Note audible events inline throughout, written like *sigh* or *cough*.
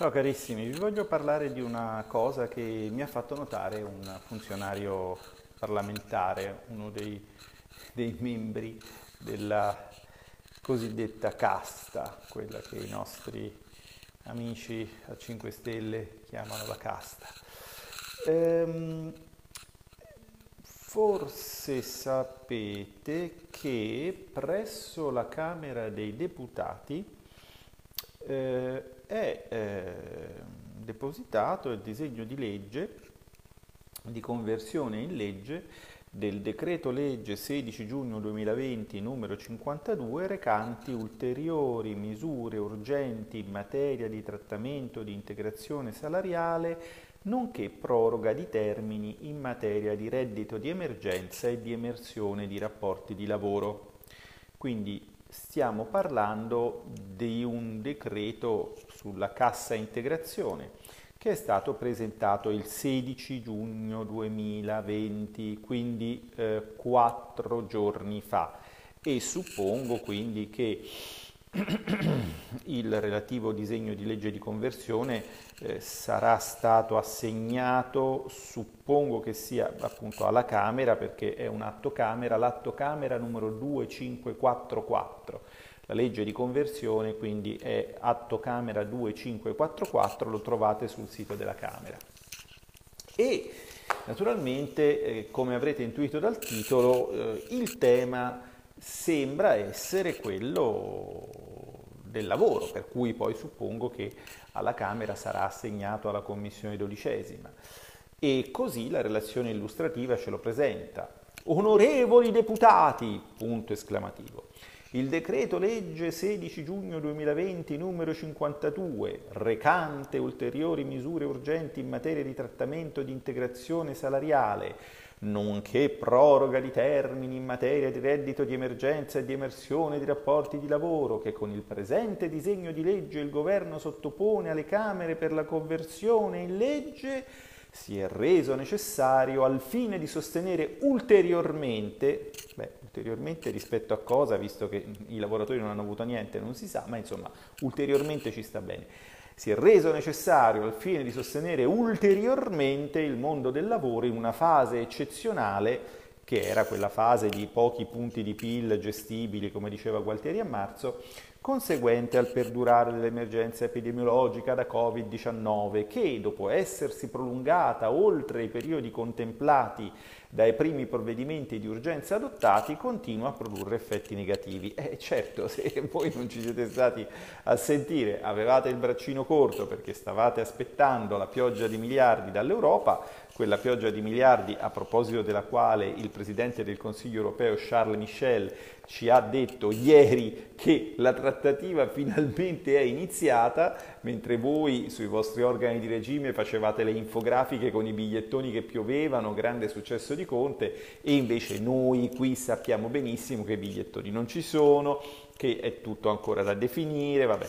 Ciao carissimi, vi voglio parlare di una cosa che mi ha fatto notare un funzionario parlamentare, uno dei, dei membri della cosiddetta casta, quella che i nostri amici a 5 Stelle chiamano la casta. Ehm, forse sapete che presso la Camera dei Deputati eh, è eh, depositato il disegno di legge di conversione in legge del decreto legge 16 giugno 2020 numero 52 recanti ulteriori misure urgenti in materia di trattamento di integrazione salariale nonché proroga di termini in materia di reddito di emergenza e di emersione di rapporti di lavoro. Quindi stiamo parlando di un decreto sulla cassa integrazione che è stato presentato il 16 giugno 2020, quindi eh, quattro giorni fa. E suppongo quindi che *clears throat* il relativo disegno di legge di conversione eh, sarà stato assegnato, suppongo che sia appunto alla Camera perché è un atto Camera, l'atto Camera numero 2544. La legge di conversione quindi è atto Camera 2544, lo trovate sul sito della Camera. E naturalmente, eh, come avrete intuito dal titolo, eh, il tema sembra essere quello del lavoro, per cui poi suppongo che alla Camera sarà assegnato alla Commissione dodicesima. E così la relazione illustrativa ce lo presenta. Onorevoli deputati, punto esclamativo. Il decreto legge 16 giugno 2020 numero 52, recante ulteriori misure urgenti in materia di trattamento di integrazione salariale, nonché proroga di termini in materia di reddito di emergenza e di emersione di rapporti di lavoro che con il presente disegno di legge il governo sottopone alle Camere per la conversione in legge, si è reso necessario al fine di sostenere ulteriormente, beh, ulteriormente rispetto a cosa, visto che i lavoratori non hanno avuto niente, non si sa, ma insomma, ulteriormente ci sta bene si è reso necessario al fine di sostenere ulteriormente il mondo del lavoro in una fase eccezionale che era quella fase di pochi punti di PIL gestibili, come diceva Gualtieri a marzo, conseguente al perdurare dell'emergenza epidemiologica da Covid-19 che, dopo essersi prolungata oltre i periodi contemplati dai primi provvedimenti di urgenza adottati, continua a produrre effetti negativi. E eh, certo, se voi non ci siete stati a sentire, avevate il braccino corto perché stavate aspettando la pioggia di miliardi dall'Europa, quella pioggia di miliardi a proposito della quale il Presidente del Consiglio europeo Charles Michel ci ha detto ieri che la trattativa finalmente è iniziata, mentre voi sui vostri organi di regime facevate le infografiche con i bigliettoni che piovevano, grande successo di Conte, e invece noi qui sappiamo benissimo che i bigliettoni non ci sono, che è tutto ancora da definire, vabbè.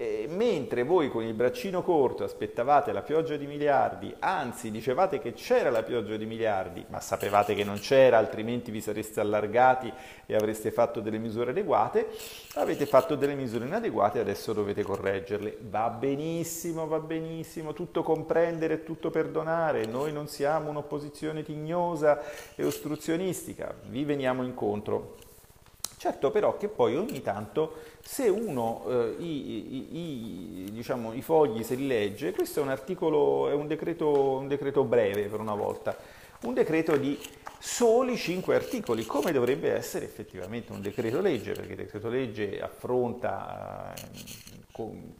E mentre voi con il braccino corto aspettavate la pioggia di miliardi, anzi dicevate che c'era la pioggia di miliardi, ma sapevate che non c'era, altrimenti vi sareste allargati e avreste fatto delle misure adeguate, avete fatto delle misure inadeguate e adesso dovete correggerle. Va benissimo, va benissimo, tutto comprendere e tutto perdonare, noi non siamo un'opposizione tignosa e ostruzionistica, vi veniamo incontro. Certo però che poi ogni tanto se uno eh, i, i, i, diciamo, i, fogli se li legge, questo è un articolo, è un decreto, un decreto breve per una volta, un decreto di soli cinque articoli, come dovrebbe essere effettivamente un decreto legge, perché il decreto legge affronta eh, con,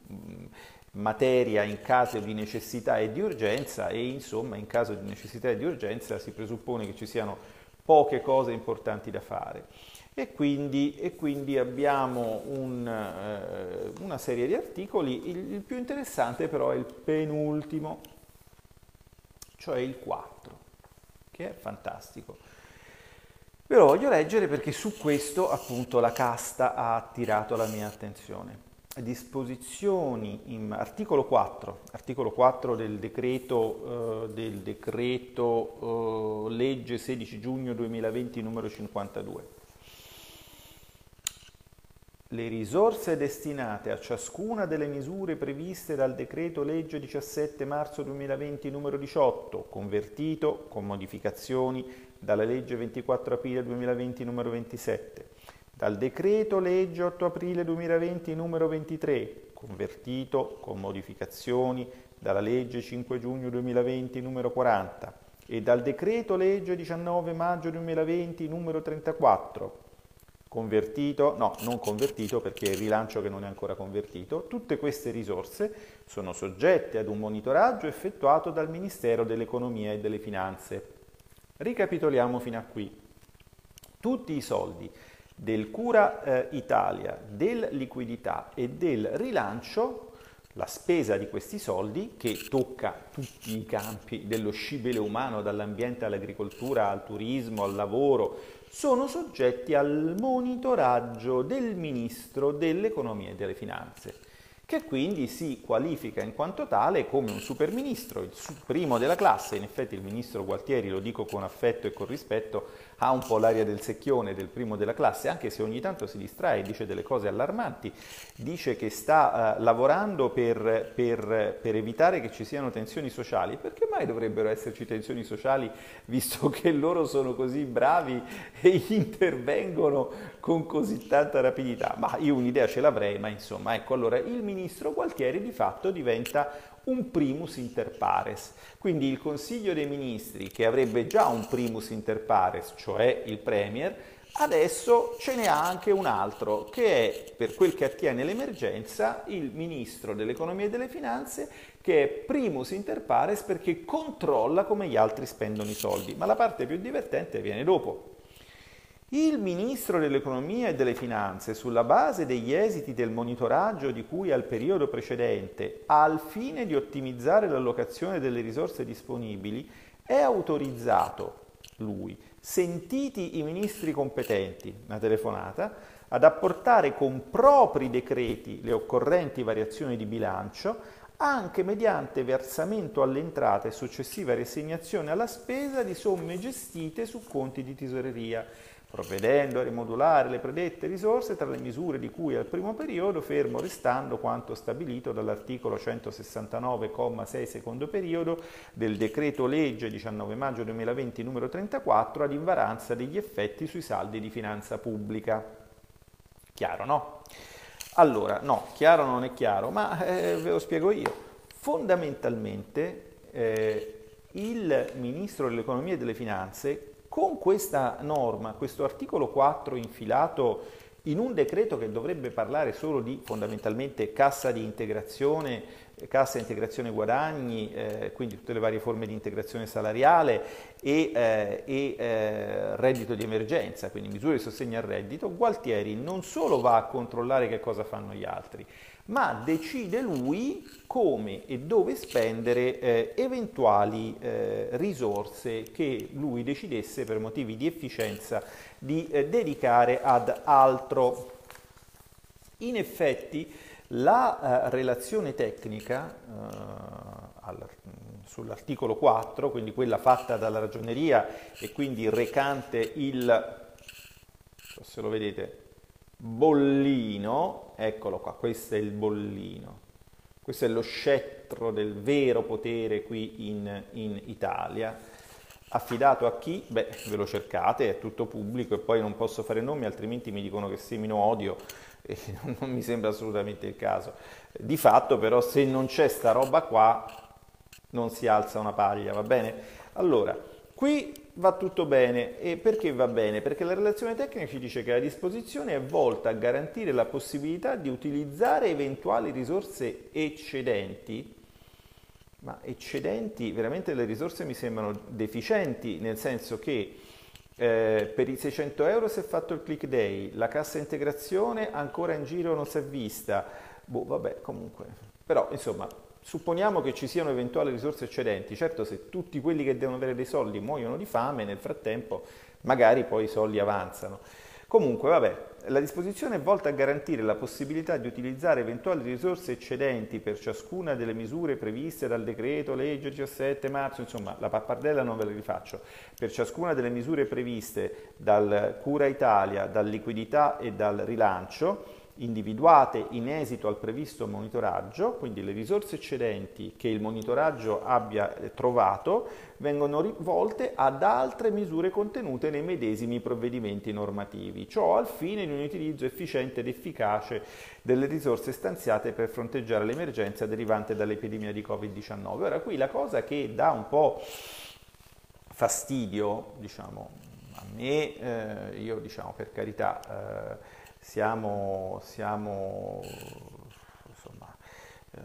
materia in caso di necessità e di urgenza e insomma in caso di necessità e di urgenza si presuppone che ci siano poche cose importanti da fare e quindi, e quindi abbiamo un, eh, una serie di articoli, il, il più interessante però è il penultimo, cioè il 4, che è fantastico. Ve lo voglio leggere perché su questo appunto la casta ha attirato la mia attenzione. Disposizioni in articolo 4, articolo 4 del decreto, eh, del decreto eh, legge 16 giugno 2020 numero 52 le risorse destinate a ciascuna delle misure previste dal decreto legge 17 marzo 2020 numero 18, convertito con modificazioni dalla legge 24 aprile 2020 numero 27, dal decreto legge 8 aprile 2020 numero 23, convertito con modificazioni dalla legge 5 giugno 2020 numero 40 e dal decreto legge 19 maggio 2020 numero 34, convertito, no, non convertito perché è il rilancio che non è ancora convertito, tutte queste risorse sono soggette ad un monitoraggio effettuato dal Ministero dell'Economia e delle Finanze. Ricapitoliamo fino a qui. Tutti i soldi del Cura eh, Italia, del liquidità e del rilancio la spesa di questi soldi, che tocca tutti i campi dello scibile umano, dall'ambiente all'agricoltura, al turismo, al lavoro, sono soggetti al monitoraggio del Ministro dell'Economia e delle Finanze, che quindi si qualifica in quanto tale come un superministro, il primo della classe, in effetti il ministro Gualtieri, lo dico con affetto e con rispetto, ha un po' l'aria del secchione del primo della classe, anche se ogni tanto si distrae dice delle cose allarmanti, dice che sta uh, lavorando per, per, per, evitare che ci siano tensioni sociali, perché mai dovrebbero esserci tensioni sociali visto *laughs* che loro sono così bravi e intervengono con così tanta rapidità? Ma io un'idea ce l'avrei, ma insomma, ecco, allora il ministro Gualtieri di fatto diventa un primus inter pares. Quindi il Consiglio dei Ministri, che avrebbe già un primus inter pares, cioè il Premier, adesso ce n'è anche un altro, che è, per quel che attiene l'emergenza, il Ministro dell'Economia e delle Finanze, che è primus inter pares perché controlla come gli altri spendono i soldi. Ma la parte più divertente viene dopo. Il Ministro dell'Economia e delle Finanze, sulla base degli esiti del monitoraggio di cui al periodo precedente, al fine di ottimizzare l'allocazione delle risorse disponibili, è autorizzato, lui, sentiti i ministri competenti, una telefonata, ad apportare con propri decreti le occorrenti variazioni di bilancio, anche mediante versamento alle entrate e successiva risegnazione alla spesa di somme gestite su conti di tesoreria provvedendo a rimodulare le predette risorse tra le misure di cui al primo periodo, fermo restando quanto stabilito dall'articolo 169,6 secondo periodo del decreto legge 19 maggio 2020 numero 34 ad invaranza degli effetti sui saldi di finanza pubblica. Chiaro, no? Allora, no, chiaro non è chiaro, ma eh, ve lo spiego io. Fondamentalmente eh, il Ministro dell'Economia e delle Finanze con questa norma, questo articolo 4 infilato in un decreto che dovrebbe parlare solo di fondamentalmente cassa di integrazione, cassa di integrazione guadagni, eh, quindi tutte le varie forme di integrazione salariale e, eh, e eh, reddito di emergenza, quindi misure di sostegno al reddito, Gualtieri non solo va a controllare che cosa fanno gli altri, ma decide lui come e dove spendere eh, eventuali eh, risorse che lui decidesse per motivi di efficienza di eh, dedicare ad altro. In effetti la eh, relazione tecnica eh, al, sull'articolo 4, quindi quella fatta dalla ragioneria e quindi recante il, se lo vedete, bollino, eccolo qua, questo è il bollino, questo è lo scettro del vero potere qui in, in Italia. Affidato a chi? Beh, ve lo cercate, è tutto pubblico e poi non posso fare nomi, altrimenti mi dicono che semino odio e *laughs* non mi sembra assolutamente il caso. Di fatto però se non c'è sta roba qua non si alza una paglia, va bene? Allora, qui va tutto bene. E perché va bene? Perché la relazione tecnica ci dice che la disposizione è volta a garantire la possibilità di utilizzare eventuali risorse eccedenti. Ma eccedenti, veramente le risorse mi sembrano deficienti, nel senso che eh, per i 600 euro si è fatto il click day, la cassa integrazione ancora in giro non si è vista. Boh, vabbè, comunque. Però, insomma, Supponiamo che ci siano eventuali risorse eccedenti, certo se tutti quelli che devono avere dei soldi muoiono di fame, nel frattempo magari poi i soldi avanzano. Comunque, vabbè, la disposizione è volta a garantire la possibilità di utilizzare eventuali risorse eccedenti per ciascuna delle misure previste dal decreto legge 17 marzo, insomma la pappardella non ve la rifaccio, per ciascuna delle misure previste dal Cura Italia, dal liquidità e dal rilancio, individuate in esito al previsto monitoraggio, quindi le risorse eccedenti che il monitoraggio abbia eh, trovato vengono rivolte ad altre misure contenute nei medesimi provvedimenti normativi, ciò al fine di un utilizzo efficiente ed efficace delle risorse stanziate per fronteggiare l'emergenza derivante dall'epidemia di Covid-19. Ora qui la cosa che dà un po' fastidio, diciamo, a me, eh, io diciamo per carità, eh, siamo, siamo insomma, eh,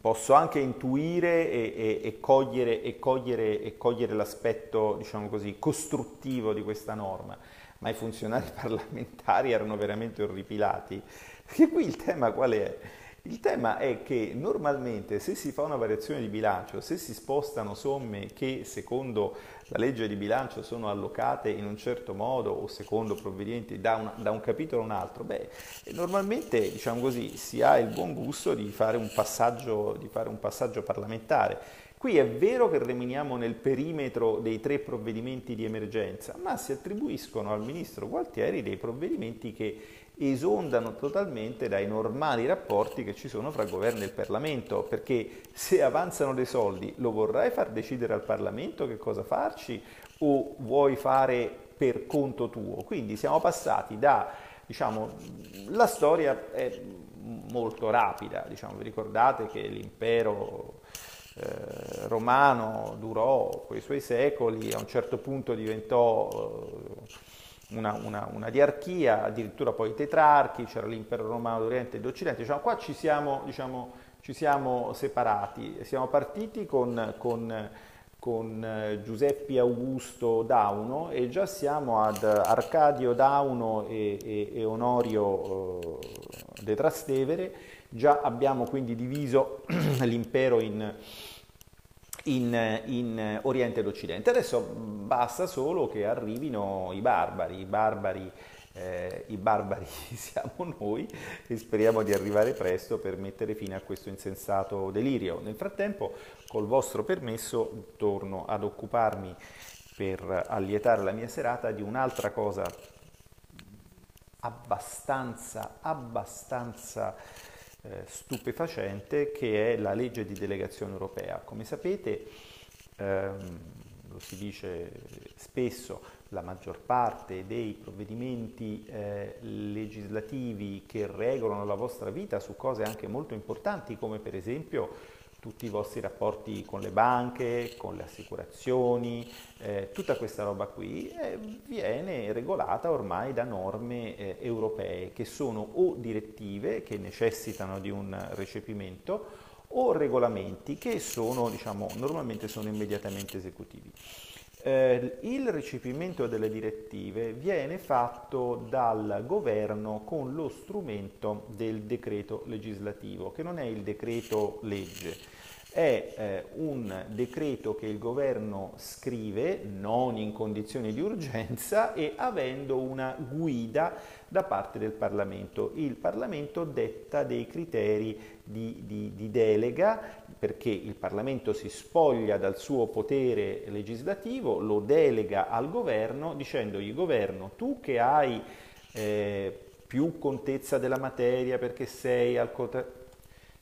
posso anche intuire e, e, e, cogliere, e, cogliere, e cogliere l'aspetto, diciamo così, costruttivo di questa norma, ma i funzionari *laughs* parlamentari erano veramente orripilati, perché qui il tema qual è? Il tema è che normalmente se si fa una variazione di bilancio, se si spostano somme che secondo la legge di bilancio sono allocate in un certo modo o secondo provvedimenti da, da un capitolo a un altro, beh, normalmente diciamo così, si ha il buon gusto di fare un passaggio, fare un passaggio parlamentare. Qui è vero che rimaniamo nel perimetro dei tre provvedimenti di emergenza, ma si attribuiscono al ministro Gualtieri dei provvedimenti che esondano totalmente dai normali rapporti che ci sono fra governo e Parlamento, perché se avanzano dei soldi lo vorrai far decidere al Parlamento che cosa farci o vuoi fare per conto tuo? Quindi siamo passati da, diciamo, la storia è molto rapida, diciamo, vi ricordate che l'impero eh, romano durò quei suoi secoli, a un certo punto diventò... Eh, una, una, una, diarchia, addirittura poi i tetrarchi, c'era l'impero romano d'Oriente e d'Occidente, diciamo, qua ci siamo, diciamo, ci siamo separati, siamo partiti con, con, con eh, Giuseppe Augusto Dauno e già siamo ad Arcadio Dauno e, e, e Onorio eh, de Trastevere, già abbiamo quindi diviso *clears throat* l'impero in in, in, Oriente ed Occidente. Adesso basta solo che arrivino i barbari, i barbari, eh, i barbari *laughs* siamo noi e speriamo di arrivare presto per mettere fine a questo insensato delirio. Nel frattempo, col vostro permesso, torno ad occuparmi per allietare la mia serata di un'altra cosa abbastanza, abbastanza eh, stupefacente che è la legge di delegazione europea. Come sapete, ehm, lo si dice spesso, la maggior parte dei provvedimenti eh, legislativi che regolano la vostra vita su cose anche molto importanti come per esempio tutti i vostri rapporti con le banche, con le assicurazioni, eh, tutta questa roba qui eh, viene regolata ormai da norme eh, europee che sono o direttive che necessitano di un recepimento o regolamenti che sono, diciamo, normalmente sono immediatamente esecutivi. Eh, il recepimento delle direttive viene fatto dal governo con lo strumento del decreto legislativo, che non è il decreto legge, è eh, un decreto che il governo scrive non in condizioni di urgenza e avendo una guida da parte del Parlamento. Il Parlamento detta dei criteri di, di, di delega perché il Parlamento si spoglia dal suo potere legislativo, lo delega al governo dicendogli governo tu che hai eh, più contezza della materia perché sei al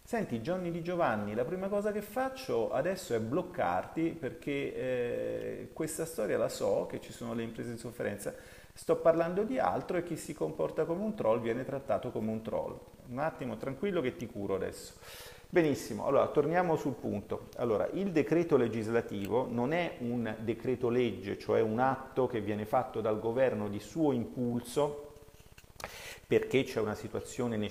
Senti Johnny Di Giovanni, la prima cosa che faccio adesso è bloccarti perché eh, questa storia la so, che ci sono le imprese in sofferenza, sto parlando di altro e chi si comporta come un troll viene trattato come un troll. Un attimo, tranquillo che ti curo adesso. Benissimo, allora torniamo sul punto. Allora, il decreto legislativo non è un decreto legge, cioè un atto che viene fatto dal governo di suo impulso perché c'è una situazione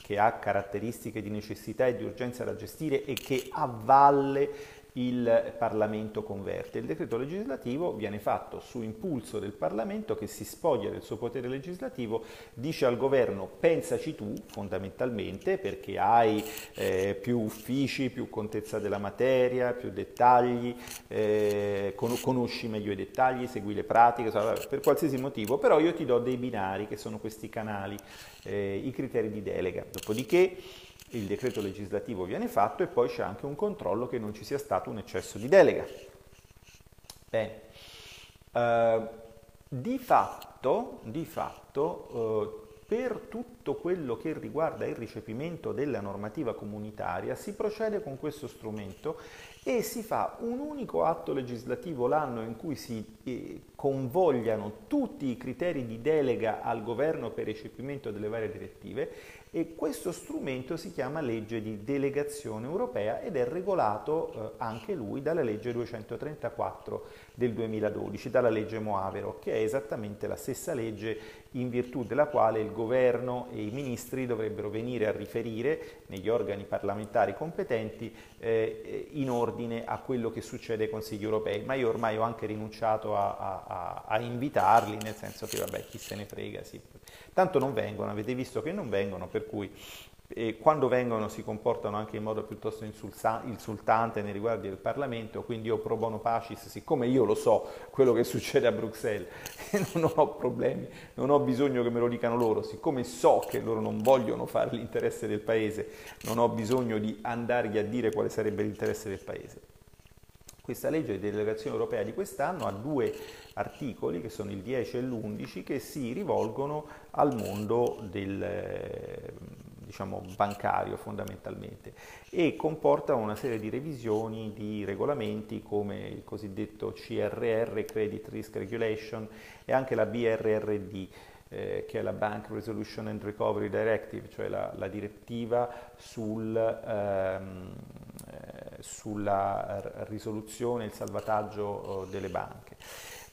che ha caratteristiche di necessità e di urgenza da gestire e che a valle il Parlamento converte. Il decreto legislativo viene fatto su impulso del Parlamento che si spoglia del suo potere legislativo, dice al governo pensaci tu fondamentalmente perché hai eh, più uffici, più contezza della materia, più dettagli, eh, conosci meglio i dettagli, segui le pratiche, per qualsiasi motivo, però io ti do dei binari che sono questi canali, eh, i criteri di delega. Dopodiché il decreto legislativo viene fatto e poi c'è anche un controllo che non ci sia stato un eccesso di delega. Bene, uh, di fatto, di fatto uh, per tutto quello che riguarda il recepimento della normativa comunitaria si procede con questo strumento e si fa un unico atto legislativo l'anno in cui si eh, convogliano tutti i criteri di delega al governo per recepimento delle varie direttive e questo strumento si chiama legge di delegazione europea ed è regolato eh, anche lui dalla legge 234 del 2012, dalla legge Moavero, che è esattamente la stessa legge in virtù della quale il governo e i ministri dovrebbero venire a riferire negli organi parlamentari competenti eh, in ordine a quello che succede ai consigli europei, ma io ormai ho anche rinunciato a, a, a invitarli, nel senso che vabbè chi se ne frega, sì. Tanto non vengono, avete visto che non vengono, per cui e quando vengono si comportano anche in modo piuttosto insultante nei riguardi del Parlamento, quindi io pro bono pacis, siccome io lo so quello che succede a Bruxelles e *laughs* non ho problemi, non ho bisogno che me lo dicano loro, siccome so che loro non vogliono fare l'interesse del Paese, non ho bisogno di andargli a dire quale sarebbe l'interesse del Paese. Questa legge di delegazione europea di quest'anno ha due articoli, che sono il 10 e l'11, che si rivolgono al mondo del diciamo, bancario fondamentalmente e comporta una serie di revisioni di regolamenti come il cosiddetto CRR, Credit Risk Regulation e anche la BRRD eh, che è la Bank Resolution and Recovery Directive, cioè la, la direttiva sul, ehm, eh, sulla risoluzione e il salvataggio eh, delle banche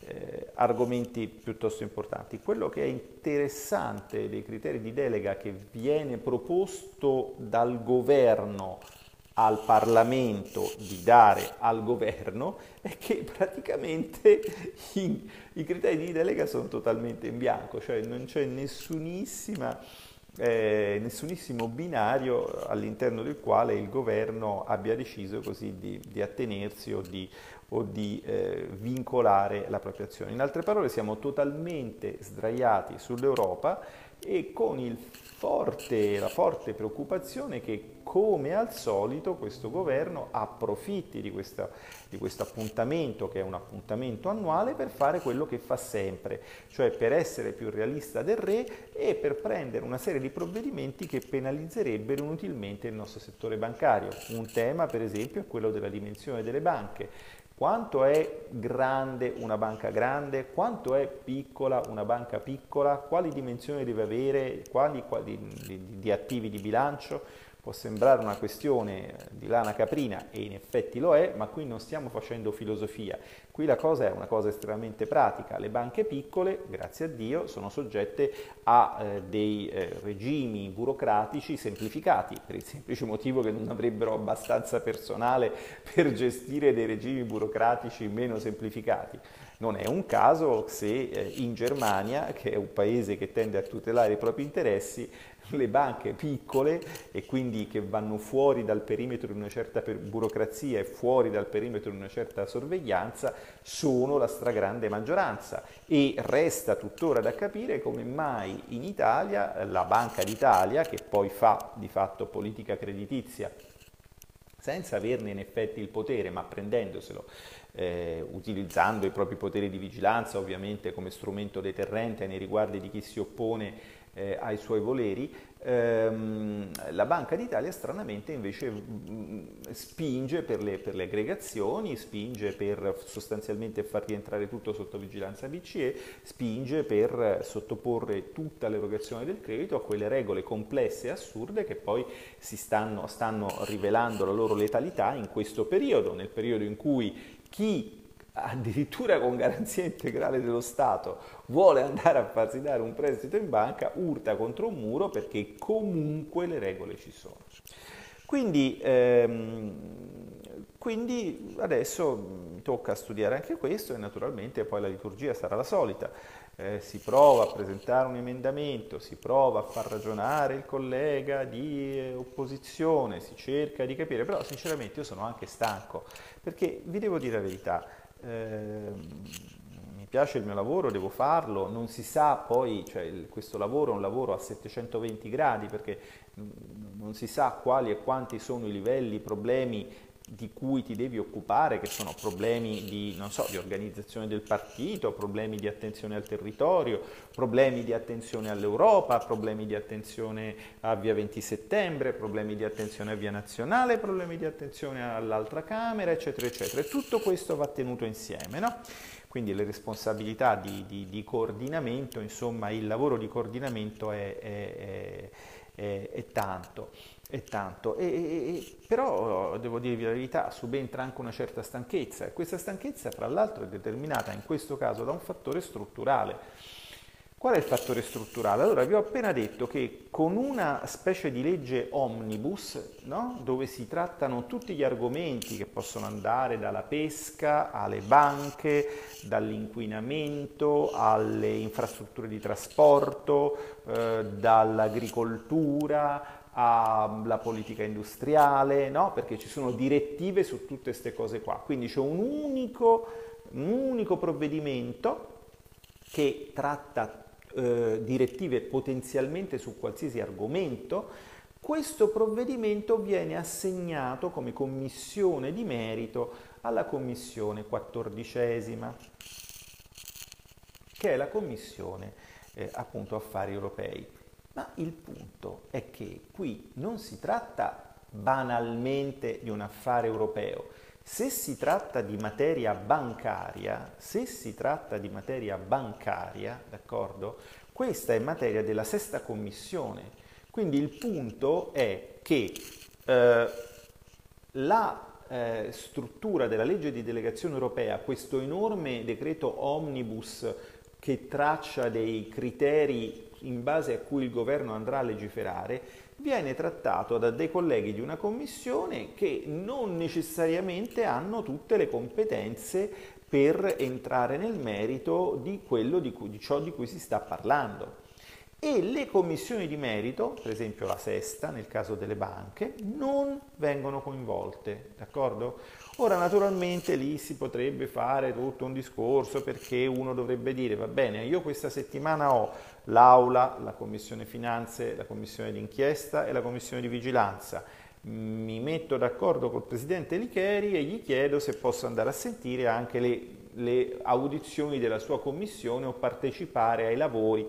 eh, argomenti piuttosto importanti. Quello che è interessante dei criteri di delega che viene proposto dal governo al Parlamento di dare al governo è che praticamente i, i criteri di delega sono totalmente in bianco, cioè non c'è nessunissima eh, nessunissimo binario all'interno del quale il governo abbia deciso così di, di attenersi o di, o di eh, vincolare la propria azione. In altre parole siamo totalmente sdraiati sull'Europa e con forte, la forte preoccupazione che come al solito questo governo approfitti di, questa, di questo appuntamento che è un appuntamento annuale per fare quello che fa sempre, cioè per essere più realista del re e per prendere una serie di provvedimenti che penalizzerebbero inutilmente il nostro settore bancario. Un tema per esempio è quello della dimensione delle banche quanto è grande una banca grande, quanto è piccola una banca piccola, quali dimensioni deve avere, quali, quali di, di attivi di bilancio. Può sembrare una questione di lana caprina e in effetti lo è, ma qui non stiamo facendo filosofia. Qui la cosa è una cosa estremamente pratica. Le banche piccole, grazie a Dio, sono soggette a eh, dei eh, regimi burocratici semplificati, per il semplice motivo che non avrebbero abbastanza personale per gestire dei regimi burocratici meno semplificati. Non è un caso se eh, in Germania, che è un paese che tende a tutelare i propri interessi, le banche piccole e quindi che vanno fuori dal perimetro di una certa burocrazia e fuori dal perimetro di una certa sorveglianza sono la stragrande maggioranza. E resta tuttora da capire come mai in Italia la Banca d'Italia, che poi fa di fatto politica creditizia senza averne in effetti il potere, ma prendendoselo, eh, utilizzando i propri poteri di vigilanza ovviamente come strumento deterrente nei riguardi di chi si oppone eh, ai suoi voleri, ehm, la Banca d'Italia stranamente invece mm, spinge per le, per le, aggregazioni, spinge per sostanzialmente far rientrare tutto sotto vigilanza BCE, spinge per sottoporre tutta l'erogazione del credito a quelle regole complesse e assurde che poi si stanno, stanno rivelando la loro letalità in questo periodo, nel periodo in cui chi addirittura con garanzia integrale dello Stato, vuole andare a farsi dare un prestito in banca, urta contro un muro perché comunque le regole ci sono. Quindi, ehm, quindi adesso tocca studiare anche questo e naturalmente poi la liturgia sarà la solita. Eh, si prova a presentare un emendamento, si prova a far ragionare il collega di eh, opposizione, si cerca di capire, però sinceramente io sono anche stanco perché vi devo dire la verità, eh, mi piace il mio lavoro, devo farlo, non si sa poi, cioè il, questo lavoro è un lavoro a 720 gradi perché non si sa quali e quanti sono i livelli, i problemi di cui ti devi occupare, che sono problemi di, so, di, organizzazione del partito, problemi di attenzione al territorio, problemi di attenzione all'Europa, problemi di attenzione a Via 20 Settembre, problemi di attenzione a Via Nazionale, problemi di attenzione all'altra Camera, eccetera, eccetera. E tutto questo va tenuto insieme, no? Quindi le responsabilità di, di, di, coordinamento, insomma il lavoro di coordinamento è, è, è, è tanto è tanto. E, e, però, devo dirvi la verità, subentra anche una certa stanchezza e questa stanchezza, fra l'altro, è determinata in questo caso da un fattore strutturale. Qual è il fattore strutturale? Allora, vi ho appena detto che con una specie di legge omnibus, no? dove si trattano tutti gli argomenti che possono andare dalla pesca alle banche, dall'inquinamento alle infrastrutture di trasporto, eh, dall'agricoltura, alla politica industriale, no? perché ci sono direttive su tutte queste cose qua. Quindi c'è un unico, un unico provvedimento che tratta eh, direttive potenzialmente su qualsiasi argomento. Questo provvedimento viene assegnato come commissione di merito alla commissione quattordicesima, che è la commissione eh, appunto affari europei. Ma il punto è che qui non si tratta banalmente di un affare europeo. Se si tratta di materia bancaria, se si tratta di materia bancaria, d'accordo? Questa è materia della sesta commissione. Quindi il punto è che eh, la eh, struttura della legge di delegazione europea, questo enorme decreto omnibus che traccia dei criteri in base a cui il governo andrà a legiferare, viene trattato da dei colleghi di una commissione che non necessariamente hanno tutte le competenze per entrare nel merito di, di, cui, di ciò di cui si sta parlando. E le commissioni di merito, per esempio la sesta nel caso delle banche, non vengono coinvolte, d'accordo? Ora naturalmente lì si potrebbe fare tutto un discorso perché uno dovrebbe dire va bene, io questa settimana ho l'Aula, la Commissione Finanze, la Commissione d'inchiesta e la Commissione di Vigilanza. Mi metto d'accordo col Presidente Licheri e gli chiedo se posso andare a sentire anche le, le audizioni della sua Commissione o partecipare ai lavori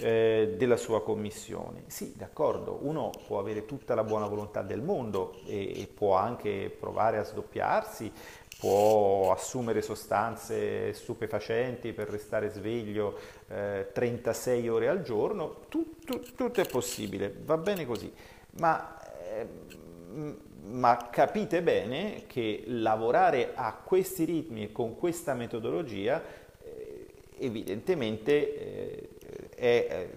eh, della sua commissione. Sì, d'accordo, uno può avere tutta la buona volontà del mondo e, e può anche provare a sdoppiarsi, può assumere sostanze stupefacenti per restare sveglio eh, 36 ore al giorno, tutto, tutto, è possibile, va bene così, ma, eh, ma, capite bene che lavorare a questi ritmi e con questa metodologia eh, evidentemente eh, è eh,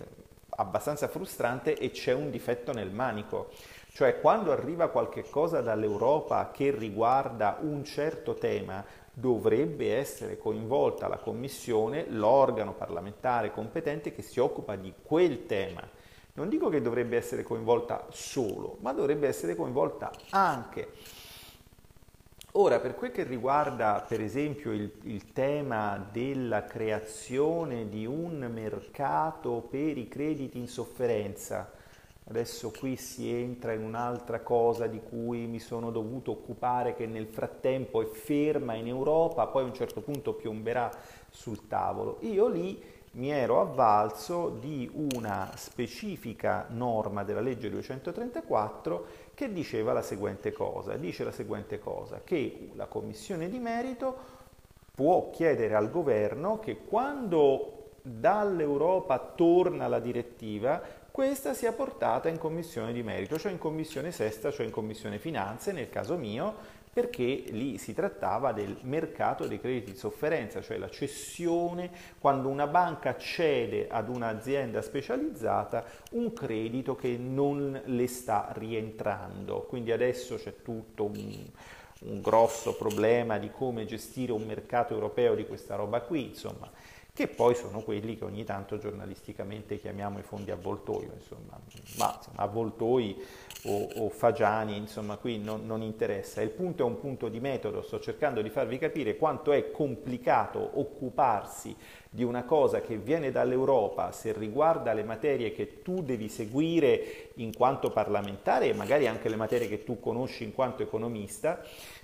abbastanza frustrante e c'è un difetto nel manico. Cioè quando arriva qualche cosa dall'Europa che riguarda un certo tema, dovrebbe essere coinvolta la Commissione, l'organo parlamentare competente che si occupa di quel tema. Non dico che dovrebbe essere coinvolta solo, ma dovrebbe essere coinvolta anche. Ora, per quel che riguarda per esempio il, il, tema della creazione di un mercato per i crediti in sofferenza, Adesso qui si entra in un'altra cosa di cui mi sono dovuto occupare che nel frattempo è ferma in Europa, poi a un certo punto piomberà sul tavolo. Io lì mi ero avvalso di una specifica norma della legge 234 che diceva la seguente cosa, dice la seguente cosa, che la commissione di merito può chiedere al governo che quando dall'Europa torna la direttiva questa sia portata in commissione di merito, cioè in commissione sesta, cioè in commissione finanze, nel caso mio, perché lì si trattava del mercato dei crediti di sofferenza, cioè la cessione, quando una banca cede ad un'azienda specializzata un credito che non le sta rientrando. Quindi adesso c'è tutto un, un grosso problema di come gestire un mercato europeo di questa roba qui, insomma che poi sono quelli che ogni tanto giornalisticamente chiamiamo i fondi avvoltoio, insomma, ma insomma, avvoltoi o, o, fagiani, insomma, qui non, non, interessa. Il punto è un punto di metodo, sto cercando di farvi capire quanto è complicato occuparsi di una cosa che viene dall'Europa, se riguarda le materie che tu devi seguire in quanto parlamentare e magari anche le materie che tu conosci in quanto economista,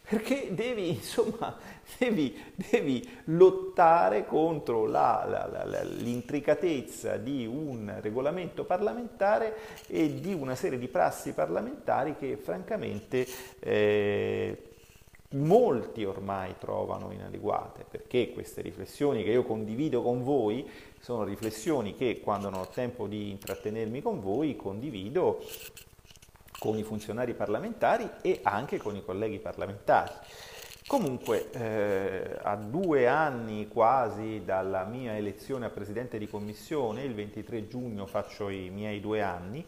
perché devi, insomma, *laughs* devi, devi lottare contro la, la, la, l'intricatezza di un regolamento parlamentare e di una serie di prassi parlamentari che francamente eh, molti ormai trovano inadeguate, perché queste riflessioni che io condivido con voi sono riflessioni che quando non ho tempo di intrattenermi con voi condivido con i funzionari parlamentari e anche con i colleghi parlamentari. Comunque, eh, a due anni quasi dalla mia elezione a Presidente di Commissione, il 23 giugno faccio i miei due anni,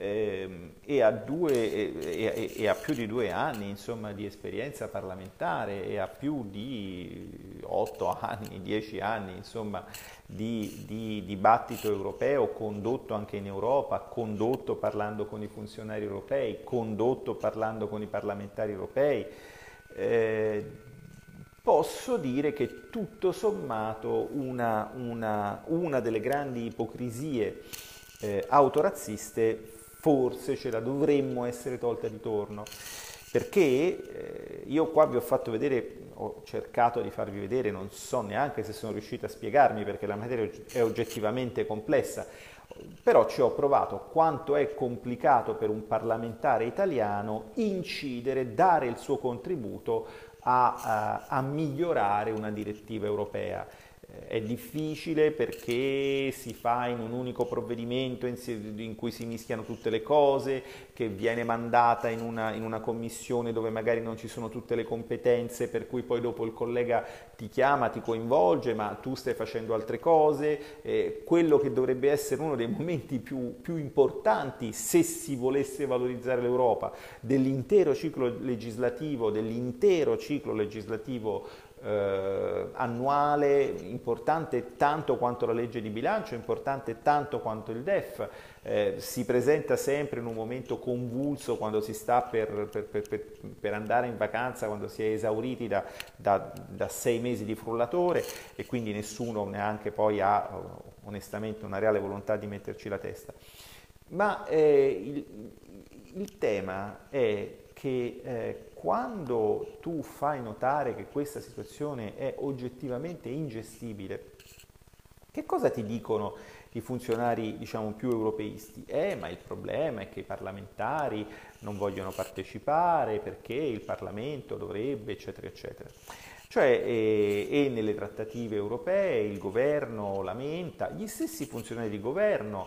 eh, e, a due, e, e, a più di due anni insomma, di esperienza parlamentare e a più di otto anni, dieci anni insomma, di, di, dibattito europeo condotto anche in Europa, condotto parlando con i funzionari europei, condotto parlando con i parlamentari europei, eh, posso dire che tutto sommato una, una, una delle grandi ipocrisie eh, autorazziste forse ce la dovremmo essere tolta di torno. Perché eh, io qua vi ho fatto vedere, ho cercato di farvi vedere, non so neanche se sono riuscito a spiegarmi perché la materia è oggettivamente complessa, però ci ho provato quanto è complicato per un parlamentare italiano incidere, dare il suo contributo a, a, a migliorare una direttiva europea è difficile perché si fa in un unico provvedimento in cui si mischiano tutte le cose, che viene mandata in una, in una, commissione dove magari non ci sono tutte le competenze, per cui poi dopo il collega ti chiama, ti coinvolge, ma tu stai facendo altre cose. Eh, quello che dovrebbe essere uno dei momenti più, più importanti se si volesse valorizzare l'Europa, dell'intero ciclo legislativo, dell'intero ciclo legislativo eh, annuale importante tanto quanto la legge di bilancio, importante tanto quanto il DEF, eh, si presenta sempre in un momento convulso quando si sta per, per, per, per andare in vacanza, quando si è esauriti da, da, da, sei mesi di frullatore e quindi nessuno neanche poi ha onestamente una reale volontà di metterci la testa. Ma eh, il, il tema è che eh, quando tu fai notare che questa situazione è oggettivamente ingestibile, che cosa ti dicono i funzionari diciamo più europeisti? Eh, ma il problema è che i parlamentari non vogliono partecipare perché il Parlamento dovrebbe, eccetera, eccetera. Cioè, e, e, nelle trattative europee il governo lamenta, gli stessi funzionari di governo,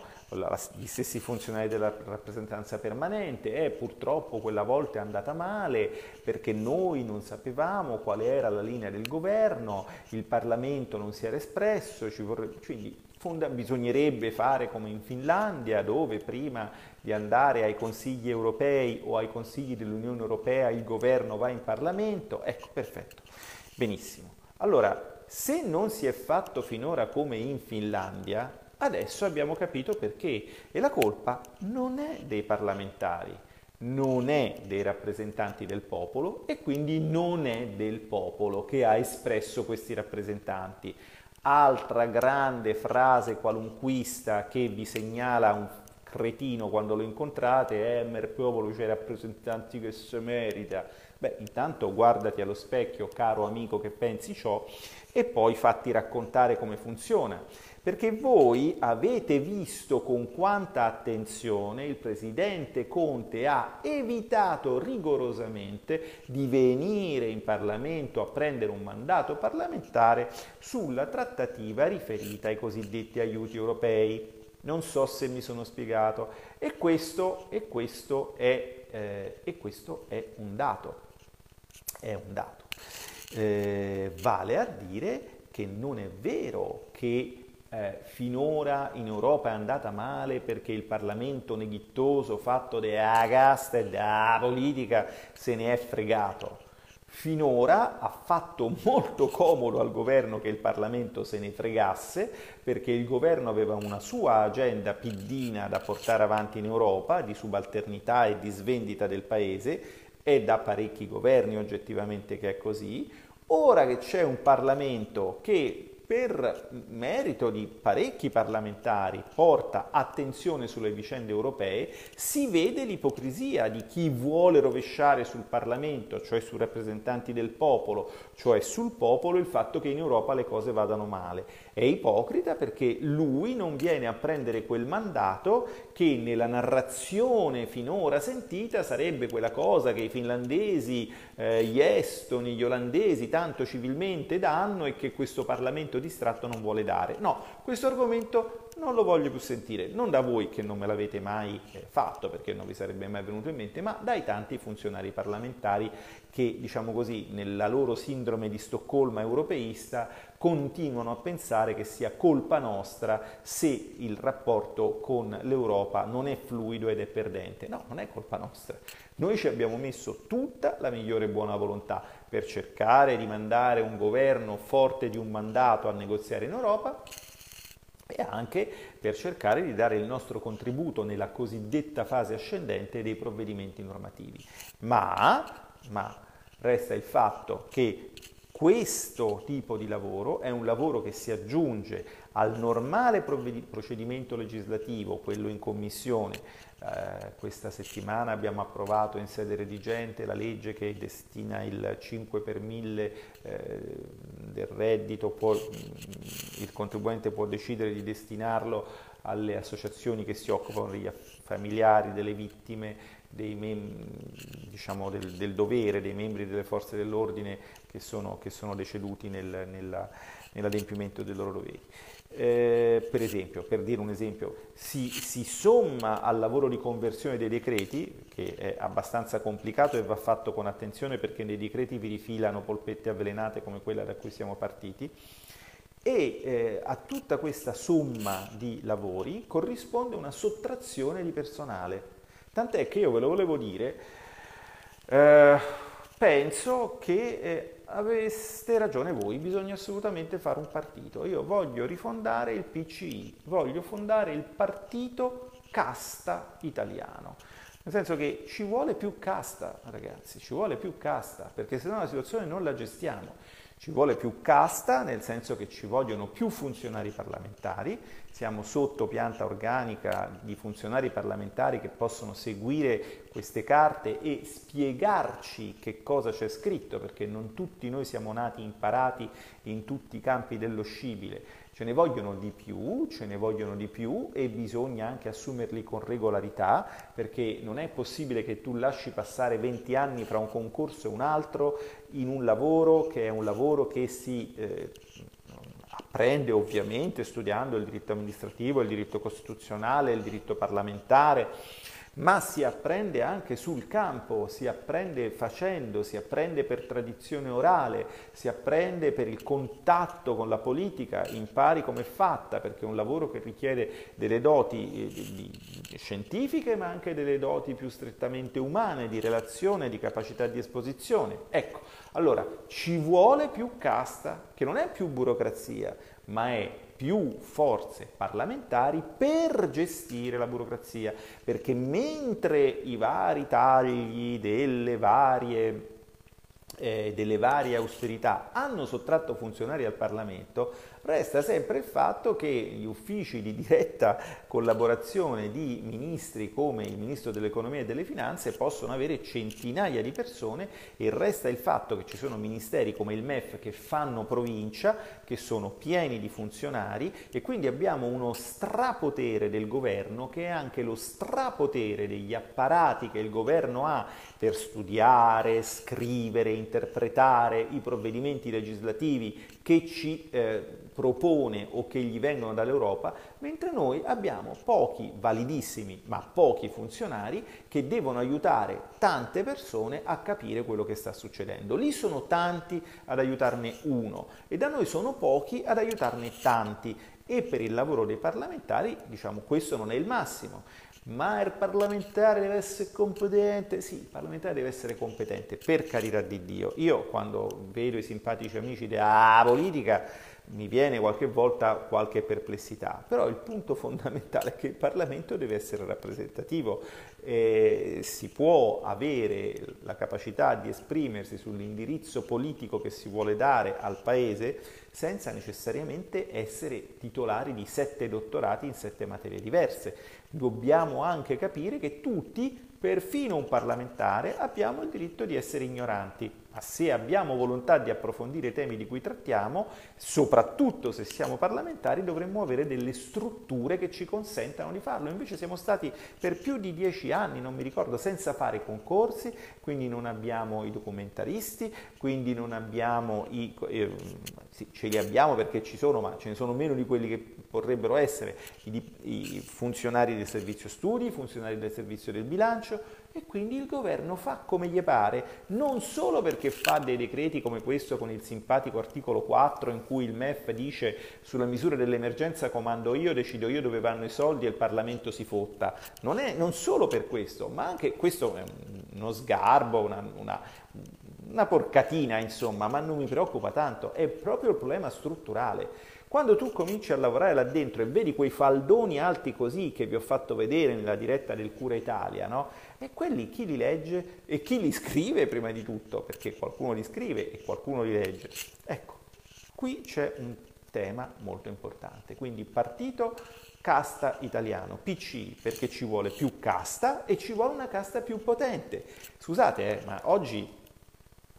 gli stessi funzionari della rappresentanza permanente, e eh, purtroppo quella volta è andata male perché noi non sapevamo quale era la linea del governo, il Parlamento non si era espresso, vorrebbe, quindi fonda, bisognerebbe fare come in Finlandia dove prima di andare ai consigli europei o ai consigli dell'Unione Europea il governo va in Parlamento, ecco perfetto. Benissimo. Allora, se non si è fatto finora come in Finlandia, adesso abbiamo capito perché e la colpa non è dei parlamentari, non è dei rappresentanti del popolo e quindi non è del popolo che ha espresso questi rappresentanti. Altra grande frase qualunquista che vi segnala un cretino quando lo incontrate è «Mer popolo c'è rappresentanti che se merita». Beh, intanto guardati allo specchio, caro amico che pensi ciò, e poi fatti raccontare come funziona. Perché voi avete visto con quanta attenzione il presidente Conte ha evitato rigorosamente di venire in Parlamento a prendere un mandato parlamentare sulla trattativa riferita ai cosiddetti aiuti europei. Non so se mi sono spiegato. E questo, e questo, è, eh, e questo è un dato è un dato. Eh, vale a dire che non è vero che eh, finora in Europa è andata male perché il Parlamento neghittoso fatto da casta e da politica se ne è fregato. Finora ha fatto molto comodo al governo che il Parlamento se ne fregasse perché il governo aveva una sua agenda piddina da portare avanti in Europa di subalternità e di svendita del paese è da parecchi governi oggettivamente che è così, ora che c'è un Parlamento che per merito di parecchi parlamentari porta attenzione sulle vicende europee, si vede l'ipocrisia di chi vuole rovesciare sul Parlamento, cioè sui rappresentanti del popolo, cioè sul popolo, il fatto che in Europa le cose vadano male. È ipocrita perché lui non viene a prendere quel mandato che nella narrazione finora sentita sarebbe quella cosa che i finlandesi, eh, gli estoni, gli olandesi tanto civilmente danno e che questo Parlamento distratto non vuole dare. No, questo argomento non lo voglio più sentire, non da voi che non me l'avete mai eh, fatto perché non vi sarebbe mai venuto in mente, ma dai tanti funzionari parlamentari che, diciamo così, nella loro sindrome di Stoccolma europeista continuano a pensare che sia colpa nostra se il rapporto con l'Europa non è fluido ed è perdente. No, non è colpa nostra. Noi ci abbiamo messo tutta la migliore buona volontà per cercare di mandare un governo forte di un mandato a negoziare in Europa e anche per cercare di dare il nostro contributo nella cosiddetta fase ascendente dei provvedimenti normativi. Ma, ma resta il fatto che questo tipo di lavoro è un lavoro che si aggiunge al normale procedimento legislativo, quello in commissione. Eh, questa settimana abbiamo approvato in sede redigente la legge che destina il 5 per 1000 eh, del reddito, può, il contribuente può decidere di destinarlo alle associazioni che si occupano degli familiari delle vittime mem- diciamo del, del, dovere dei membri delle forze dell'ordine che sono, che sono deceduti nel, nella, nell'adempimento dei loro doveri. Eh, per esempio, per dire un esempio, si, si, somma al lavoro di conversione dei decreti, che è abbastanza complicato e va fatto con attenzione perché nei decreti vi rifilano polpette avvelenate come quella da cui siamo partiti, e eh, a tutta questa somma di lavori corrisponde una sottrazione di personale. Tant'è che io ve lo volevo dire, eh, penso che eh, aveste ragione voi, bisogna assolutamente fare un partito. Io voglio rifondare il PCI, voglio fondare il partito casta italiano. Nel senso che ci vuole più casta, ragazzi, ci vuole più casta, perché se no la situazione non la gestiamo. Ci vuole più casta, nel senso che ci vogliono più funzionari parlamentari, siamo sotto pianta organica di funzionari parlamentari che possono seguire queste carte e spiegarci che cosa c'è scritto, perché non tutti noi siamo nati imparati in tutti i campi dello scibile Ce ne vogliono di più, ce ne vogliono di più e bisogna anche assumerli con regolarità perché non è possibile che tu lasci passare 20 anni fra un concorso e un altro in un lavoro che è un lavoro che si eh, apprende ovviamente studiando il diritto amministrativo, il diritto costituzionale, il diritto parlamentare ma si apprende anche sul campo, si apprende facendo, si apprende per tradizione orale, si apprende per il contatto con la politica, impari come è fatta, perché è un lavoro che richiede delle doti eh, scientifiche, ma anche delle doti più strettamente umane, di relazione, di capacità di esposizione. Ecco, allora ci vuole più casta, che non è più burocrazia, ma è più forze parlamentari per gestire la burocrazia, perché mentre i vari tagli delle varie eh, delle varie austerità hanno sottratto funzionari al Parlamento, resta sempre il fatto che gli uffici di diretta collaborazione di ministri come il Ministro dell'Economia e delle Finanze possono avere centinaia di persone e resta il fatto che ci sono ministeri come il MEF che fanno provincia, che sono pieni di funzionari e quindi abbiamo uno strapotere del governo che è anche lo strapotere degli apparati che il governo ha per studiare, scrivere, interpretare i provvedimenti legislativi che ci eh, propone o che gli vengono dall'Europa, mentre noi abbiamo pochi validissimi, ma pochi funzionari che devono aiutare tante persone a capire quello che sta succedendo. Lì sono tanti ad aiutarne uno e da noi sono pochi ad aiutarne tanti e per il lavoro dei parlamentari, diciamo, questo non è il massimo. Ma il parlamentare deve essere competente? Sì, il parlamentare deve essere competente, per carità di Dio. Io quando vedo i simpatici amici della politica mi viene qualche volta qualche perplessità, però il punto *laughs* fondamentale è che il Parlamento deve essere rappresentativo, eh, si può avere la capacità di esprimersi sull'indirizzo politico che si vuole dare al Paese senza necessariamente essere titolari di sette dottorati in sette materie diverse. Dobbiamo anche capire che tutti, perfino un parlamentare, abbiamo il diritto di essere ignoranti ma se abbiamo volontà di approfondire i temi di cui trattiamo, soprattutto se siamo parlamentari, dovremmo avere delle strutture che ci consentano di farlo. Invece siamo stati per più di dieci anni, non mi ricordo, senza fare concorsi, quindi non abbiamo i documentaristi, quindi non abbiamo i... Eh, sì, ce li abbiamo perché ci sono, ma ce ne sono meno di quelli che vorrebbero essere i, i funzionari del servizio studi, i funzionari del servizio del bilancio, e quindi il governo fa come gli pare, non solo perché fa dei decreti come questo con il simpatico articolo 4 in cui il MEF dice sulle misure dell'emergenza comando io, decido io dove vanno i soldi e il Parlamento si fotta. Non, è, non solo per questo, ma anche questo è uno sgarbo, una, una, una porcatina insomma, ma non mi preoccupa tanto, è proprio il problema strutturale. Quando tu cominci a lavorare là dentro e vedi quei faldoni alti così che vi ho fatto vedere nella diretta del Cura Italia, no? E quelli chi li legge e chi li scrive prima di tutto, perché qualcuno li scrive e qualcuno li legge. Ecco, qui c'è un tema molto importante. Quindi partito casta italiano, PC perché ci vuole più casta e ci vuole una casta più potente. Scusate, eh, ma oggi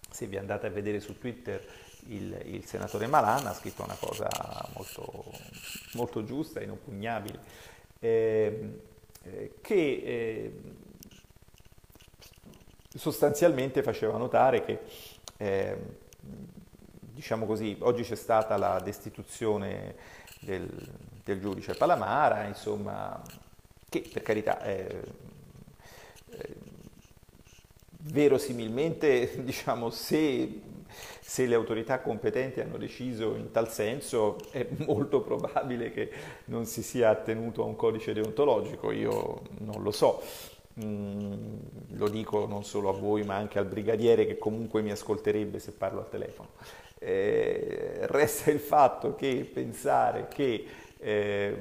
se vi andate a vedere su Twitter il, il, senatore Malan ha scritto una cosa molto, molto giusta, inoppugnabile, eh, eh, che eh, sostanzialmente faceva notare che, ehm, diciamo così, oggi c'è stata la destituzione del, del giudice Palamara, insomma, che per carità verosimilmente, *laughs* diciamo, se se le autorità competenti hanno deciso in tal senso, è molto probabile che non si sia attenuto a un codice deontologico, io non lo so. Mm, lo dico non solo a voi ma anche al brigadiere che comunque mi ascolterebbe se parlo al telefono. Eh, resta il fatto che pensare che... Eh,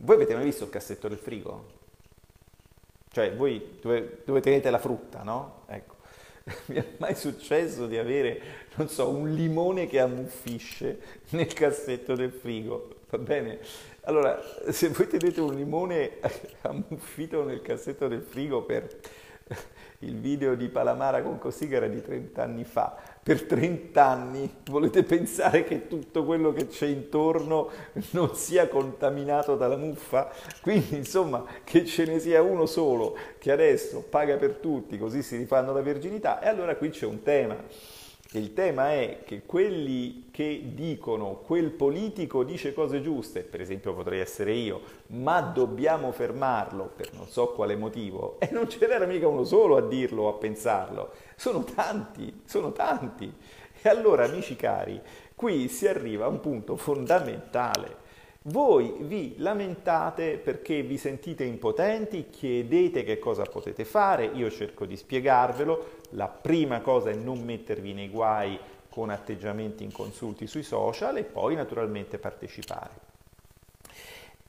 voi avete mai visto il cassetto del frigo? Cioè voi dove, dove tenete la frutta, no? Ecco. *laughs* Mi è mai successo di avere, non so, un limone che ammuffisce nel cassetto del frigo, va bene? Allora, se voi tenete un limone *laughs* ammuffito nel cassetto del frigo per *laughs* il video di Palamara con Cossiga era di 30 anni fa, per 30 anni volete pensare che tutto quello che c'è intorno non sia contaminato dalla muffa? Quindi insomma che ce ne sia uno solo che adesso paga per tutti così si rifanno la verginità. E allora qui c'è un tema il tema è che quelli che dicono quel politico dice cose giuste, per esempio potrei essere io, ma dobbiamo fermarlo per non so quale motivo, *laughs* e non ce n'era mica uno solo a dirlo o a pensarlo, sono tanti, sono tanti. E allora, amici cari, qui si arriva a un punto fondamentale. Voi vi lamentate perché vi sentite impotenti, chiedete che cosa potete fare, io cerco di spiegarvelo, la prima cosa è non mettervi nei guai con atteggiamenti inconsulti sui social e poi naturalmente partecipare.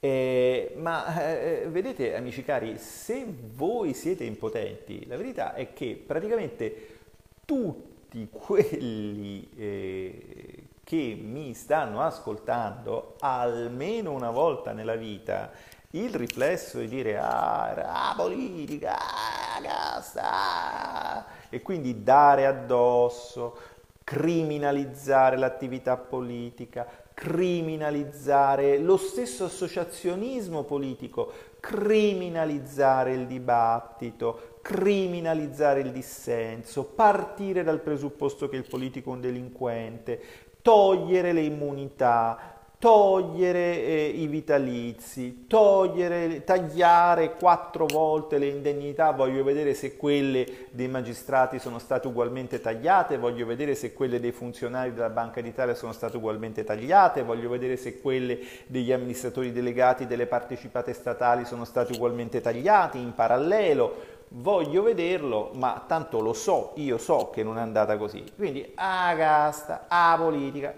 Eh, ma eh, vedete amici cari, se voi siete impotenti, la verità è che praticamente tutti quelli eh, che mi stanno ascoltando almeno una volta nella vita. Il riflesso di dire ah, la politica, ah, casta, e quindi dare addosso, criminalizzare l'attività politica, criminalizzare lo stesso associazionismo politico, criminalizzare il dibattito, criminalizzare il dissenso, partire dal presupposto che il politico è un delinquente, togliere le immunità, togliere eh, i vitalizi, togliere, tagliare quattro volte le indennità, voglio vedere se quelle dei magistrati sono state ugualmente tagliate, voglio vedere se quelle dei funzionari della Banca d'Italia sono state ugualmente tagliate, voglio vedere se quelle degli amministratori delegati delle partecipate statali sono state ugualmente tagliate in parallelo, voglio vederlo, ma tanto lo so, io so che non è andata così. Quindi a casta, a politica,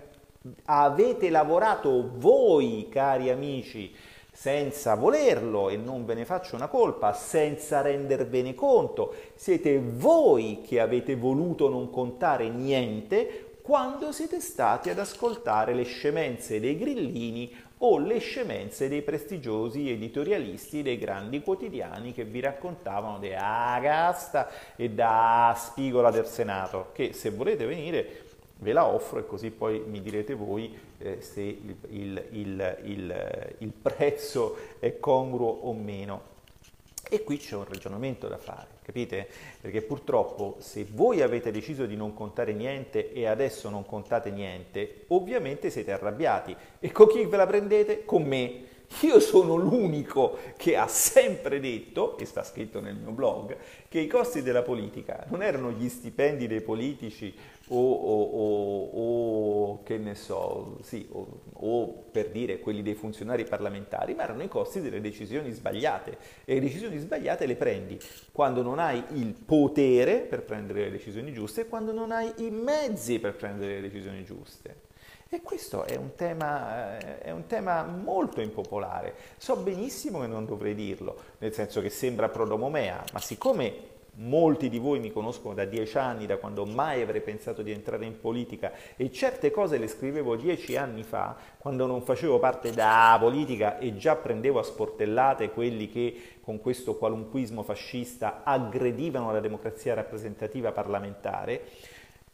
avete lavorato voi, cari amici, senza volerlo e non ve ne faccio una colpa, senza rendervene conto. Siete voi che avete voluto non contare niente quando siete stati ad ascoltare le scemenze dei grillini o le scemenze dei prestigiosi editorialisti dei grandi quotidiani che vi raccontavano di Agasta e da Spigola del Senato, che se volete venire ve la offro e così poi mi direte voi eh, se il, il, il, il prezzo è congruo o meno. E qui c'è un ragionamento da fare, capite? Perché purtroppo se voi avete deciso di non contare niente e adesso non contate niente, ovviamente siete arrabbiati. E con chi ve la prendete? Con me. Io sono l'unico che ha sempre detto, e sta scritto nel mio blog, che i costi della politica non erano gli stipendi dei politici o, o, o, o che ne so, sì, o, per dire quelli dei funzionari parlamentari, ma erano i costi delle decisioni sbagliate. E le decisioni sbagliate le prendi quando non hai il potere per prendere le decisioni giuste e quando non hai i mezzi per prendere le decisioni giuste. E questo è un, tema, eh, è un, tema, molto impopolare. So benissimo che non dovrei dirlo, nel senso che sembra prodomomea, ma siccome molti di voi mi conoscono da dieci anni, da quando mai avrei pensato di entrare in politica e certe cose le scrivevo dieci anni fa, quando non facevo parte della politica e già prendevo a sportellate quelli che con questo qualunquismo fascista aggredivano la democrazia rappresentativa parlamentare,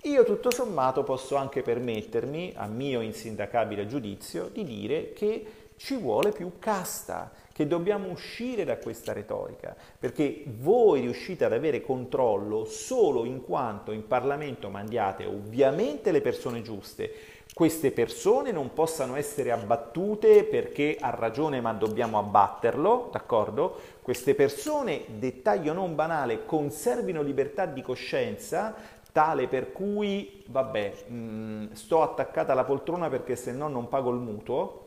io tutto sommato posso anche permettermi, a mio insindacabile giudizio, di dire che ci vuole più casta, che dobbiamo uscire da questa retorica, perché voi riuscite ad avere controllo solo in quanto in Parlamento mandiate ovviamente le persone giuste, queste persone non possano essere abbattute perché ha ragione ma dobbiamo abbatterlo, d'accordo? Queste persone, dettaglio non banale, conservino libertà di coscienza tale per cui, vabbè, mh, mm, sto attaccata alla poltrona perché se no non pago il mutuo,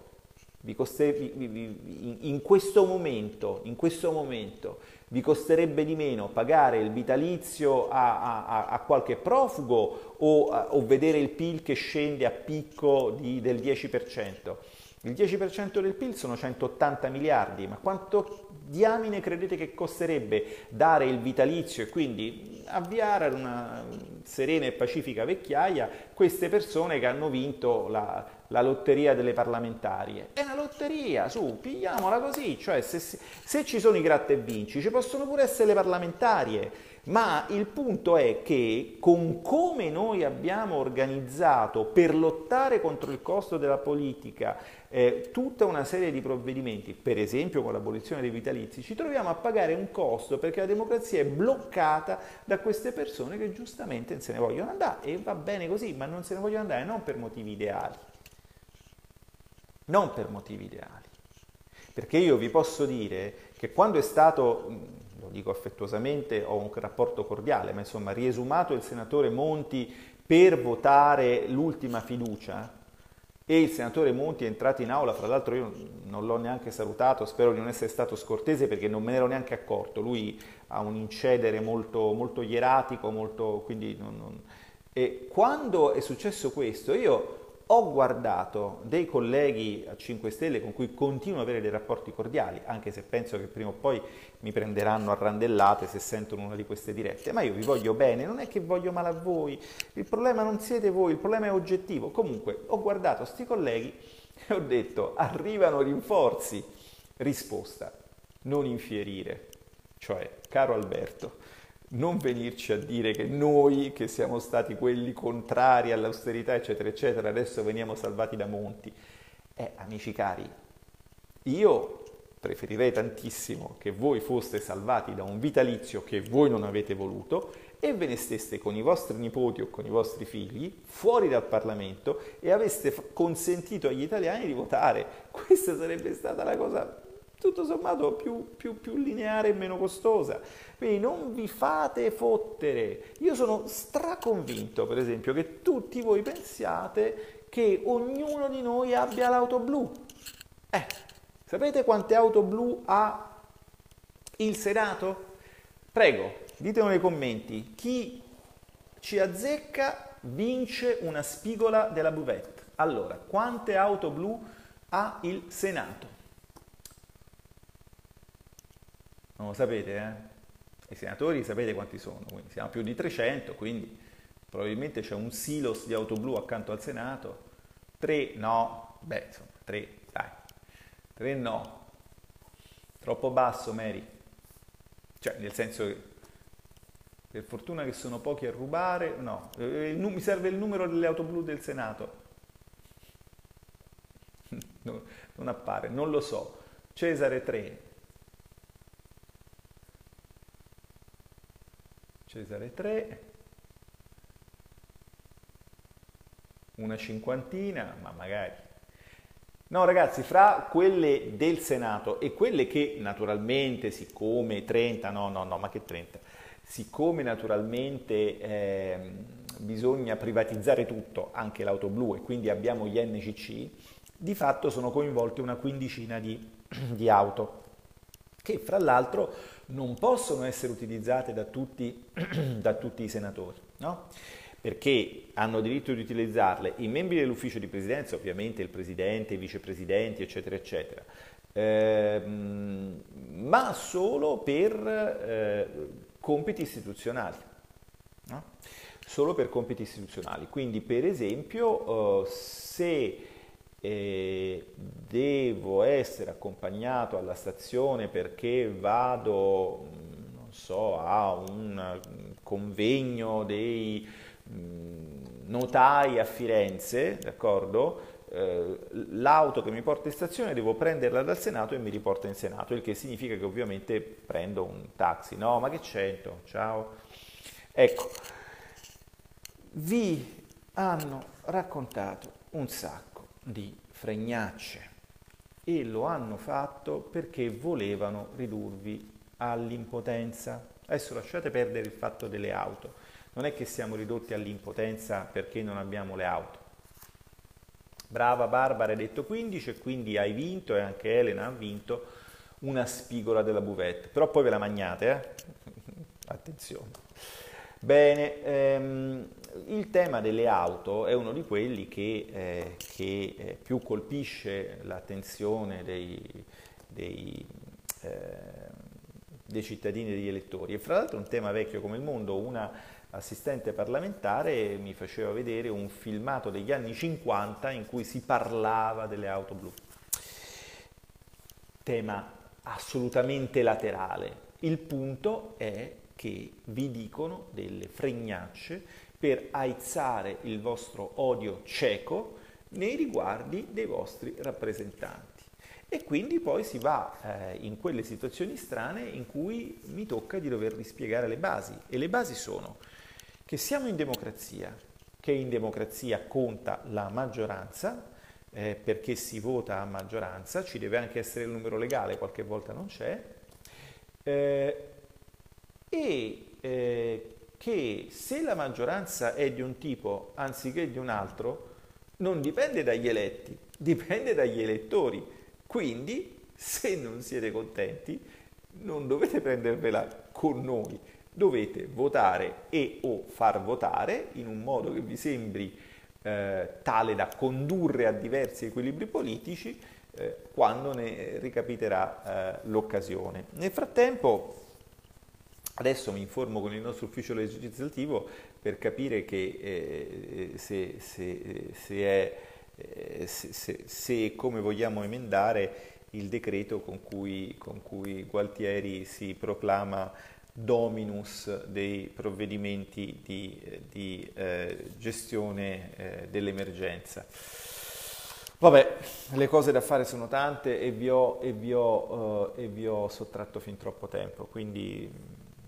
vi coster- vi, vi, in, questo momento, in questo momento vi costerebbe di meno pagare il vitalizio a, a, a qualche profugo o, a, o, vedere il PIL che scende a picco di, del 10%. Il 10% del PIL sono 180 miliardi, ma quanto diamine credete che costerebbe dare il vitalizio e quindi avviare ad una serena e pacifica vecchiaia queste persone che hanno vinto la, la lotteria delle parlamentarie? È una lotteria, su, pigliamola così, cioè se, se ci sono i gratta e vinci ci possono pure essere le parlamentarie ma il punto è che con come noi abbiamo organizzato per lottare contro il costo della politica eh, tutta una serie di provvedimenti, per esempio con l'abolizione dei vitalizi, ci troviamo a pagare un costo perché la democrazia è bloccata da queste persone che giustamente se ne vogliono andare e va bene così, ma non se ne vogliono andare non per motivi ideali, non per motivi ideali. Perché io vi posso dire che quando è stato dico affettuosamente, ho un rapporto cordiale, ma insomma, riesumato il senatore Monti per votare l'ultima fiducia. E il senatore Monti è entrato in aula, fra l'altro io non l'ho neanche salutato, spero di non essere stato scortese perché non me ne ero neanche accorto, lui ha un incedere molto, molto ieratico, molto, quindi non, non... E quando è successo questo, io ho guardato dei colleghi a 5 Stelle con cui continuo ad avere dei rapporti cordiali, anche se penso che prima o poi mi prenderanno a randellate se sentono una di queste dirette, ma io vi voglio bene, non è che voglio male a voi, il problema non siete voi, il problema è oggettivo. Comunque ho guardato questi colleghi e ho detto arrivano rinforzi, risposta, non infierire, cioè caro Alberto, non venirci a dire che noi, che siamo stati quelli contrari all'austerità, eccetera, eccetera, adesso veniamo salvati da Monti. Eh, amici cari, io preferirei tantissimo che voi foste salvati da un vitalizio che voi non avete voluto e ve ne steste con i vostri nipoti o con i vostri figli fuori dal Parlamento e aveste consentito agli italiani di votare. Questa sarebbe stata la cosa tutto sommato più, più, più, lineare e meno costosa. Quindi non vi fate fottere. Io sono straconvinto, per esempio, che tutti voi pensiate che ognuno di noi abbia l'auto blu. Eh, sapete quante auto blu ha il Senato? Prego, ditelo nei commenti. Chi ci azzecca vince una spigola della buvette. Allora, quante auto blu ha il Senato? Non lo sapete, eh? I senatori sapete quanti sono, quindi siamo più di 300, quindi probabilmente c'è un silos di auto blu accanto al Senato. 3 no, beh insomma 3, dai, 3 no, troppo basso Mary, cioè nel senso che per fortuna che sono pochi a rubare, no, eh, mi serve il numero delle auto blu del Senato, *laughs* no, non appare, non lo so, Cesare 3, Cesare 3, una cinquantina, ma magari. No ragazzi, fra quelle del Senato e quelle che naturalmente, siccome 30, no, no, no, ma che 30, siccome naturalmente eh, bisogna privatizzare tutto, anche l'auto blu, e quindi abbiamo gli NCC, di fatto sono coinvolte una quindicina di, di auto, che fra l'altro non possono essere utilizzate da tutti, *clears throat* da tutti i senatori, no? perché hanno diritto di utilizzarle i membri dell'ufficio di presidenza, ovviamente il presidente, i vicepresidenti, eccetera, eccetera, ehm, ma solo per eh, compiti istituzionali. No? Solo per compiti istituzionali. Quindi, per esempio, eh, se devo essere accompagnato alla stazione perché vado, non so, a un convegno dei notai a Firenze, d'accordo? Eh, l'auto che mi porta in stazione devo prenderla dal Senato e mi riporta in Senato, il che significa che ovviamente prendo un taxi. No, ma che c'entro? Ciao. Ecco, vi hanno raccontato un sacco di fregnacce e lo hanno fatto perché volevano ridurvi all'impotenza. Adesso lasciate perdere il fatto delle auto non è che siamo ridotti all'impotenza perché non abbiamo le auto. Brava Barbara, hai detto 15 e quindi hai vinto e anche Elena ha vinto una spigola della buvette, però poi ve la magnate, eh? *laughs* Attenzione. Bene, ehm, il tema delle auto è uno di quelli che, eh, che eh, più colpisce l'attenzione dei, dei, eh, dei cittadini e degli elettori. E fra l'altro un tema vecchio come il mondo, una assistente parlamentare mi faceva vedere un filmato degli anni 50 in cui si parlava delle auto blu. Tema assolutamente laterale. Il punto è che vi dicono delle fregnacce per aizzare il vostro odio cieco nei riguardi dei vostri rappresentanti. E quindi poi si va eh, in quelle situazioni strane in cui mi tocca di dovervi spiegare le basi. E le basi sono che siamo in democrazia, che in democrazia conta la maggioranza, eh, perché si vota a maggioranza, ci deve anche essere il numero legale, qualche volta non c'è, eh, e eh, che se la maggioranza è di un tipo anziché di un altro, non dipende dagli eletti, dipende dagli elettori. Quindi, se non siete contenti, non dovete prendervela con noi, dovete votare e o far votare in un modo che vi sembri eh, tale da condurre a diversi equilibri politici eh, quando ne ricapiterà eh, l'occasione. Nel frattempo adesso mi informo con il nostro ufficio legislativo per capire che eh, se, se, se, è, eh, se, se come vogliamo emendare il decreto con cui, con cui Gualtieri si proclama dominus dei provvedimenti di, di eh, gestione eh, dell'emergenza. Vabbè, le cose da fare sono tante e vi, ho, e, vi ho, uh, e vi ho sottratto fin troppo tempo, quindi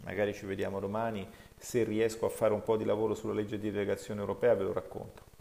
magari ci vediamo domani. Se riesco a fare un po' di lavoro sulla legge di delegazione europea ve lo racconto.